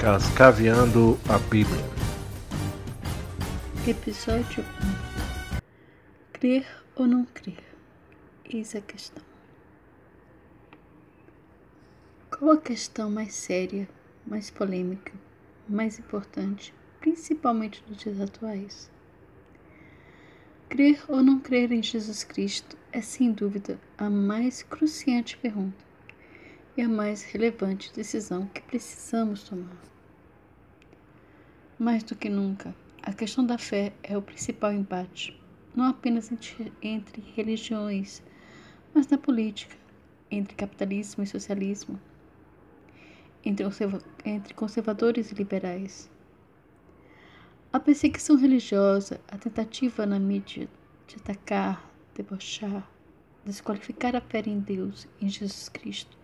Cascaveando a Bíblia. Episódio 1 Crer ou não crer? Eis a questão. Qual a questão mais séria, mais polêmica, mais importante, principalmente nos dias atuais? Crer ou não crer em Jesus Cristo é sem dúvida a mais cruciante pergunta e a mais relevante decisão que precisamos tomar. Mais do que nunca, a questão da fé é o principal embate, não apenas entre, entre religiões, mas na política, entre capitalismo e socialismo, entre, entre conservadores e liberais. A perseguição religiosa, a tentativa na mídia de atacar, debochar, desqualificar a fé em Deus, em Jesus Cristo,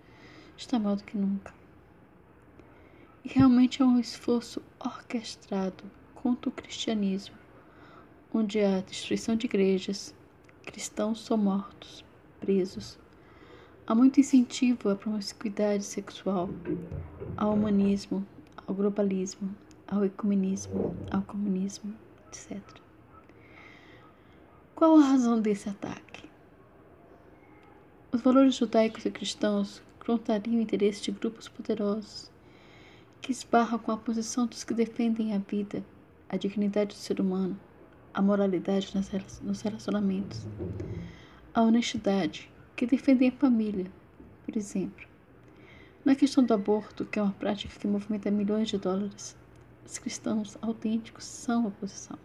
está maior do que nunca. E realmente é um esforço orquestrado contra o cristianismo, onde há destruição de igrejas, cristãos são mortos, presos. Há muito incentivo à promiscuidade sexual, ao humanismo, ao globalismo, ao ecumenismo, ao comunismo, etc. Qual a razão desse ataque? Os valores judaicos e cristãos confrontariam o interesse de grupos poderosos que esbarram com a posição dos que defendem a vida, a dignidade do ser humano, a moralidade nos relacionamentos, a honestidade, que defendem a família, por exemplo. Na questão do aborto, que é uma prática que movimenta milhões de dólares, os cristãos autênticos são oposição.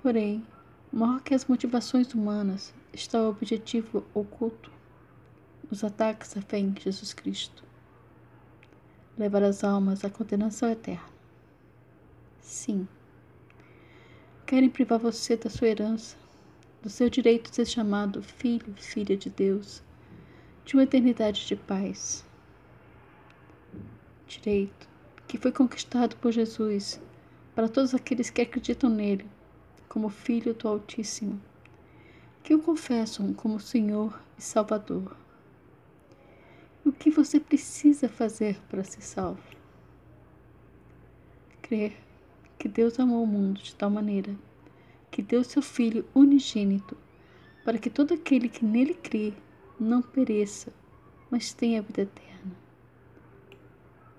Porém, maior que as motivações humanas está o objetivo oculto os ataques à fé em Jesus Cristo. Levar as almas à condenação eterna. Sim. Querem privar você da sua herança, do seu direito de ser chamado filho, filha de Deus, de uma eternidade de paz. Direito que foi conquistado por Jesus para todos aqueles que acreditam nele como Filho do Altíssimo, que o confessam como Senhor e Salvador. O que você precisa fazer para ser salvo? Crer que Deus amou o mundo de tal maneira que deu seu Filho unigênito para que todo aquele que nele crê não pereça, mas tenha a vida eterna.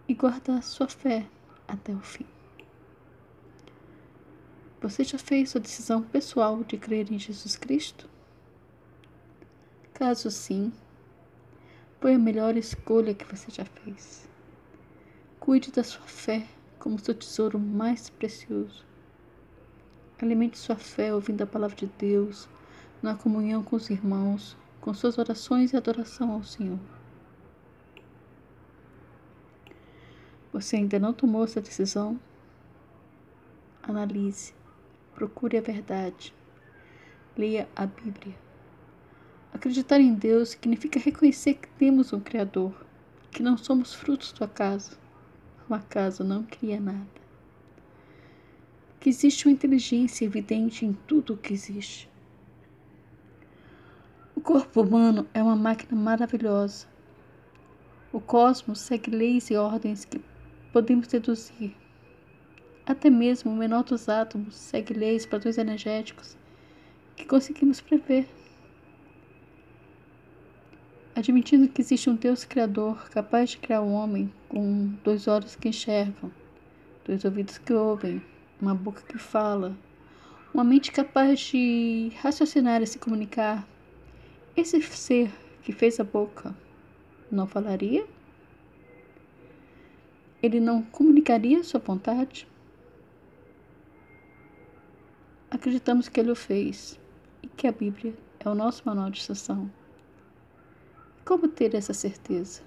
E guardar sua fé até o fim. Você já fez sua decisão pessoal de crer em Jesus Cristo? Caso sim, foi a melhor escolha que você já fez. Cuide da sua fé como seu tesouro mais precioso. Alimente sua fé ouvindo a palavra de Deus, na comunhão com os irmãos, com suas orações e adoração ao Senhor. Você ainda não tomou essa decisão? Analise, procure a verdade, leia a Bíblia. Acreditar em Deus significa reconhecer que temos um Criador, que não somos frutos do acaso. O acaso não cria nada. Que existe uma inteligência evidente em tudo o que existe. O corpo humano é uma máquina maravilhosa. O cosmos segue leis e ordens que podemos deduzir. Até mesmo o menor dos átomos segue leis, padrões energéticos que conseguimos prever admitindo que existe um Deus Criador capaz de criar um homem com dois olhos que enxergam, dois ouvidos que ouvem, uma boca que fala, uma mente capaz de raciocinar e se comunicar, esse ser que fez a boca não falaria? Ele não comunicaria sua vontade? Acreditamos que ele o fez e que a Bíblia é o nosso manual de instrução. Como ter essa certeza?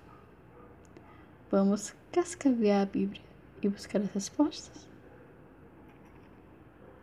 Vamos cascavear a Bíblia e buscar as respostas?